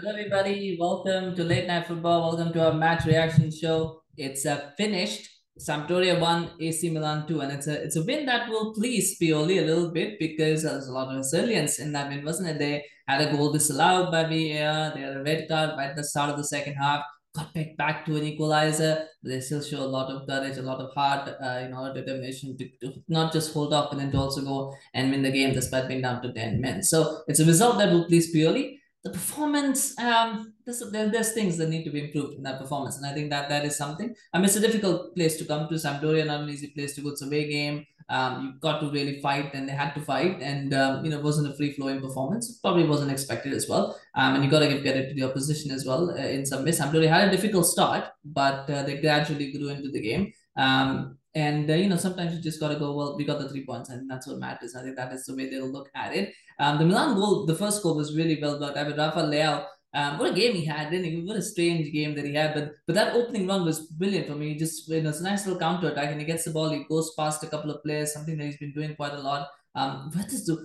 Hello, everybody. Welcome to Late Night Football. Welcome to our match reaction show. It's uh, finished. Sampdoria one, AC Milan two, and it's a it's a win that will please Pioli a little bit because there's a lot of resilience in that win, wasn't it? They had a goal disallowed by VAR. They had a red card right at the start of the second half. Got picked back to an equalizer. They still show a lot of courage, a lot of heart, uh, you know, determination to, to not just hold off, but then to also go and win the game despite being down to ten men. So it's a result that will please Pioli the performance um there's, there's things that need to be improved in that performance. And i think that that is something. I mean it's a difficult place to come to. Sampdoria not an easy place to go. It's away game. Um you've got to really fight and they had to fight. And um, you know it wasn't a free flowing performance. It probably wasn't expected as well. Um and you got to give credit to the opposition as well uh, in some ways. Sampdoria had a difficult start but uh, they gradually grew into the game. Um and uh, you know, sometimes you just got to go, well, we got the three points, and that's what matters. I think that is the way they'll look at it. Um, the Milan goal, the first goal was really well done. I mean, Rafa Leao, um, what a game he had, didn't he? What a strange game that he had. But but that opening run was brilliant for me. Just you know, it's a nice little counter attack, and he gets the ball, he goes past a couple of players, something that he's been doing quite a lot. Um, what is the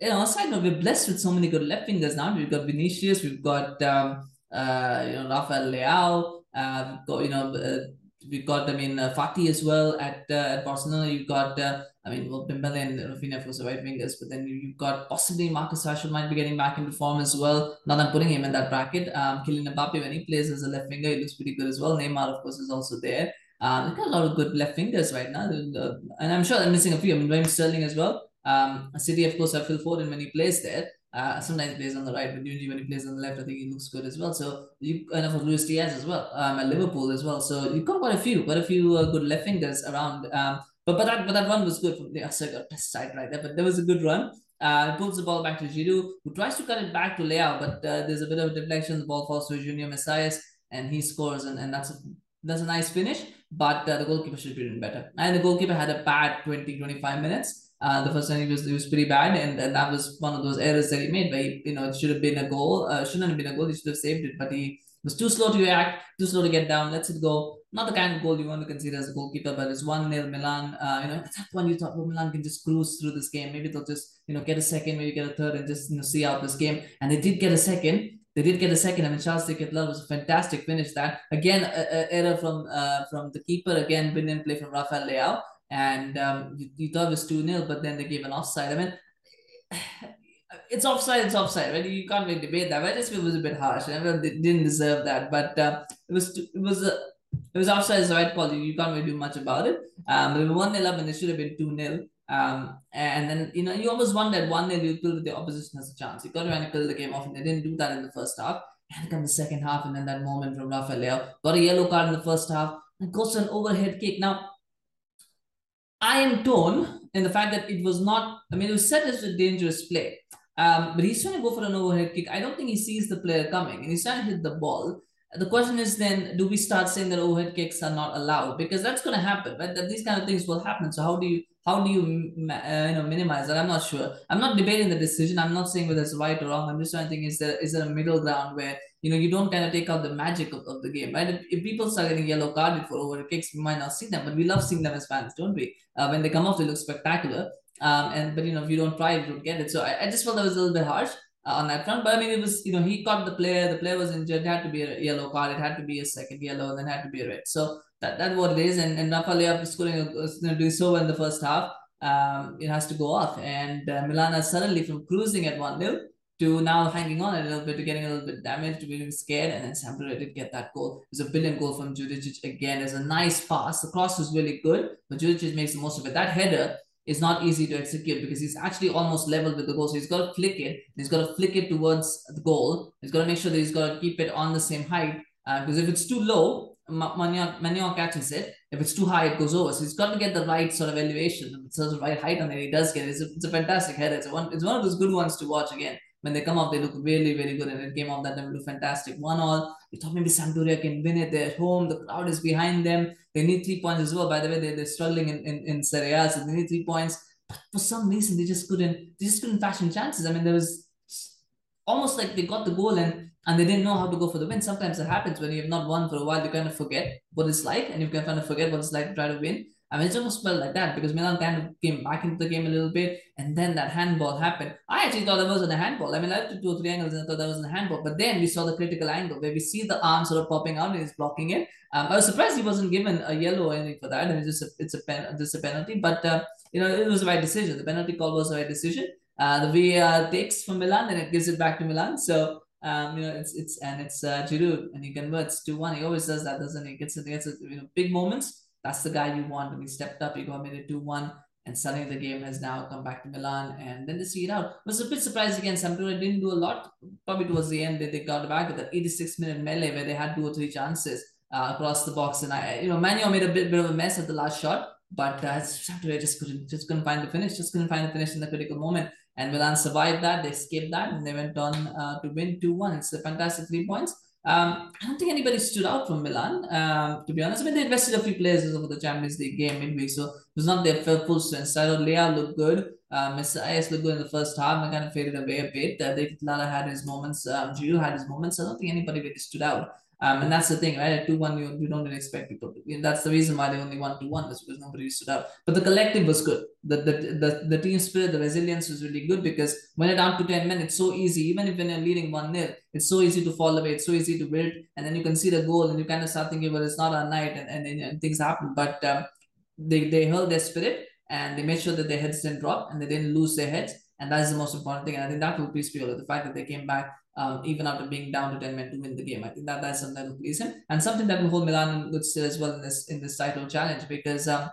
you know, aside note, we're blessed with so many good left fingers now. We've got Vinicius, we've got um, uh, you know, Rafael Leao, uh, we've got you know. Uh, we got, I mean, uh, Fati as well at uh, at Barcelona. You've got, uh, I mean, well, Dembele and Raphinha for the right wingers, but then you've got possibly Marcus Rashford might be getting back into form as well. Not I'm putting him in that bracket. Um, Kylian Mbappe when he plays as a left winger, he looks pretty good as well. Neymar, of course, is also there. Um, they've got a lot of good left fingers right now, and I'm sure they're missing a few. I mean, Raheem Sterling as well. Um, City, of course, have Phil Foden when he plays there. Uh, sometimes plays on the right, but usually when he plays on the left, I think he looks good as well. So you kind of Luis Diaz as well, um, at Liverpool as well. So you've got quite a few, quite a few uh, good left fingers around. Um, but but that but that one was good from the other side right there. But there was a good run. Uh, pulls the ball back to Giroud, who tries to cut it back to Leao, but uh, there's a bit of a deflection. The ball falls to Junior Messias, and he scores, and, and that's a that's a nice finish. But uh, the goalkeeper should be doing better. And the goalkeeper had a bad 20, 25 minutes. Uh, the first time he was he was pretty bad, and, and that was one of those errors that he made. Where he, you know it should have been a goal, uh, shouldn't have been a goal. He should have saved it, but he was too slow to react, too slow to get down. Lets it go. Not the kind of goal you want to consider as a goalkeeper, but it's one 0 Milan. Uh, you know at that one you thought, well, Milan can just cruise through this game. Maybe they'll just you know get a second, maybe get a third, and just you know see out this game. And they did get a second. They did get a second. I mean, Charles de Ketelaere was a fantastic finish. That again, a, a error from uh, from the keeper. Again, brilliant play from Rafael Leao and um, you, you thought it was 2 0, but then they gave an offside. I mean, it's offside, it's offside, right? You can't really debate that. I just feel it was a bit harsh. Everyone didn't deserve that, but uh, it was it was a it was offside is the right call. You can't really do much about it. Um, but 1 0 up and it should have been 2 0. Um, and then, you know, you always wonder at 1 0 you feel the opposition has a chance. You got to try to kill the game off, and they didn't do that in the first half. And come the second half, and then that moment from Rafael got a yellow card in the first half, and goes to an overhead kick. Now, I am torn in the fact that it was not, I mean, it was set as a dangerous play. Um, but he's trying to go for an overhead kick. I don't think he sees the player coming and he's trying to hit the ball. The question is then, do we start saying that overhead kicks are not allowed? Because that's going to happen, right? That these kind of things will happen. So how do you how do you uh, you know minimize that? I'm not sure. I'm not debating the decision. I'm not saying whether it's right or wrong. I'm just trying to think is there is there a middle ground where you know you don't kind of take out the magic of, of the game, right? If, if people start getting yellow carded for over kicks, we might not see them, but we love seeing them as fans, don't we? Uh, when they come off, they look spectacular. Um, and but you know if you don't try, you don't get it. So I, I just felt that was a little bit harsh. Uh, on that front. But I mean, it was, you know, he caught the player, the player was injured, it had to be a yellow card, it had to be a second yellow, and then had to be a red. So that, that's what it is. And, and Rafa Leao scoring, you know, doing so well in the first half, um, it has to go off. And uh, Milan suddenly from cruising at 1 0 to now hanging on a little bit, to getting a little bit damaged, to being scared, and then Sampdoria did get that goal. It was a brilliant goal from Djuricic again. It's a nice pass. The cross was really good, but Djuricic makes the most of it. That header is not easy to execute because he's actually almost level with the goal. So he's got to flick it. He's got to flick it towards the goal. He's got to make sure that he's got to keep it on the same height. Uh, because if it's too low, Maignan catches it. If it's too high, it goes over. So he's got to get the right sort of elevation, sort of right height on it. He does get it. It's a, it's a fantastic header. It's, a one, it's one of those good ones to watch again when they come up, they look really, really good. And it came off that time look fantastic. One all. We thought maybe Sampdoria can win it. They're at home. The crowd is behind them. They need three points as well. By the way, they're, they're struggling in, in, in Serie A, so they need three points. But for some reason, they just couldn't. They just couldn't fashion chances. I mean, there was almost like they got the goal and and they didn't know how to go for the win. Sometimes it happens when you have not won for a while. You kind of forget what it's like, and you can kind of forget what it's like to try to win. I it almost felt like that because Milan kind of came back into the game a little bit, and then that handball happened. I actually thought that wasn't a handball. I mean, I at two or three angles and I thought that wasn't a handball, but then we saw the critical angle where we see the arm sort of popping out and he's blocking it. Um, I was surprised he wasn't given a yellow or anything for that. I mean, it's just a, it's a pen, just a penalty, but uh, you know, it was the right decision. The penalty call was the right decision. Uh, the VAR takes from Milan and it gives it back to Milan. So um, you know, it's it's and it's uh, Giroud and he converts two one. He always does that, doesn't he? Gets it, gets you know, big moments. That's the guy you want. When he stepped up, he got made it two one, and suddenly the game has now come back to Milan, and then they see it out. I was a bit surprised again. Sampdoria didn't do a lot. Probably towards the end, they, they got back with that 86 minute melee where they had two or three chances uh, across the box, and I, you know, Manuel made a bit, bit of a mess at the last shot, but uh, Sampdoria just couldn't just couldn't find the finish, just couldn't find the finish in the critical moment. And Milan survived that. They escaped that and they went on uh, to win 2 1. It's a fantastic three points. Um, I don't think anybody stood out from Milan, um, to be honest. I mean, they invested a few players over the Champions League game midweek, so it was not their full strength. Saido Lea looked good. Uh, Mr. IS looked good in the first half and kind of faded away a bit. Uh, David Lala had his moments. Um, Giroud had his moments. I don't think anybody really stood out. Um, and that's the thing, right? At 2 1, you, you don't really expect people to. That's the reason why they only won 2 1, is because nobody stood out. But the collective was good. The, the, the, the team spirit, the resilience was really good because when you're down to 10 men, it's so easy. Even if when you're leading 1 0, it's so easy to fall away. It's so easy to build. And then you can see the goal and you kind of start thinking, well, it's not our night and, and, and things happen. But um, they, they held their spirit and they made sure that their heads didn't drop and they didn't lose their heads. And that's the most important thing. And I think that will please Pioli, the fact that they came back um, even after being down to 10 men to win the game. I think that that's something that will please him and something that will hold Milan in good stead as well in this in this title challenge because um,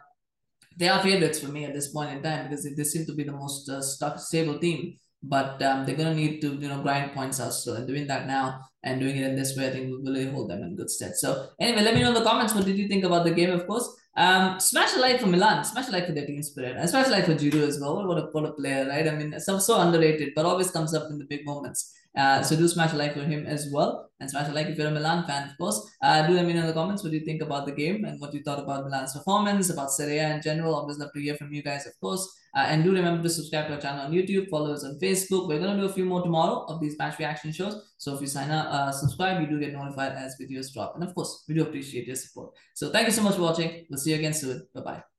they are favorites for me at this point in time because they seem to be the most uh, stuck, stable team. But um, they're going to need to you know grind points out still and doing that now and doing it in this way, I think will really hold them in good stead. So anyway, let me know in the comments what did you think about the game, of course. Um, smash a like for Milan, smash a like for their team spirit, and smash a like for Giroud as well. What a, what a player, right? I mean, so, so underrated, but always comes up in the big moments. Uh, so do smash a like for him as well. And smash a like if you're a Milan fan, of course. Uh, do let me know in the comments what you think about the game and what you thought about Milan's performance, about Serie A in general. Always love to hear from you guys, of course. Uh, and do remember to subscribe to our channel on YouTube, follow us on Facebook. We're going to do a few more tomorrow of these match reaction shows. So if you sign up, uh, subscribe, you do get notified as videos drop. And of course, we do appreciate your support. So thank you so much for watching. We'll see you again soon. Bye-bye.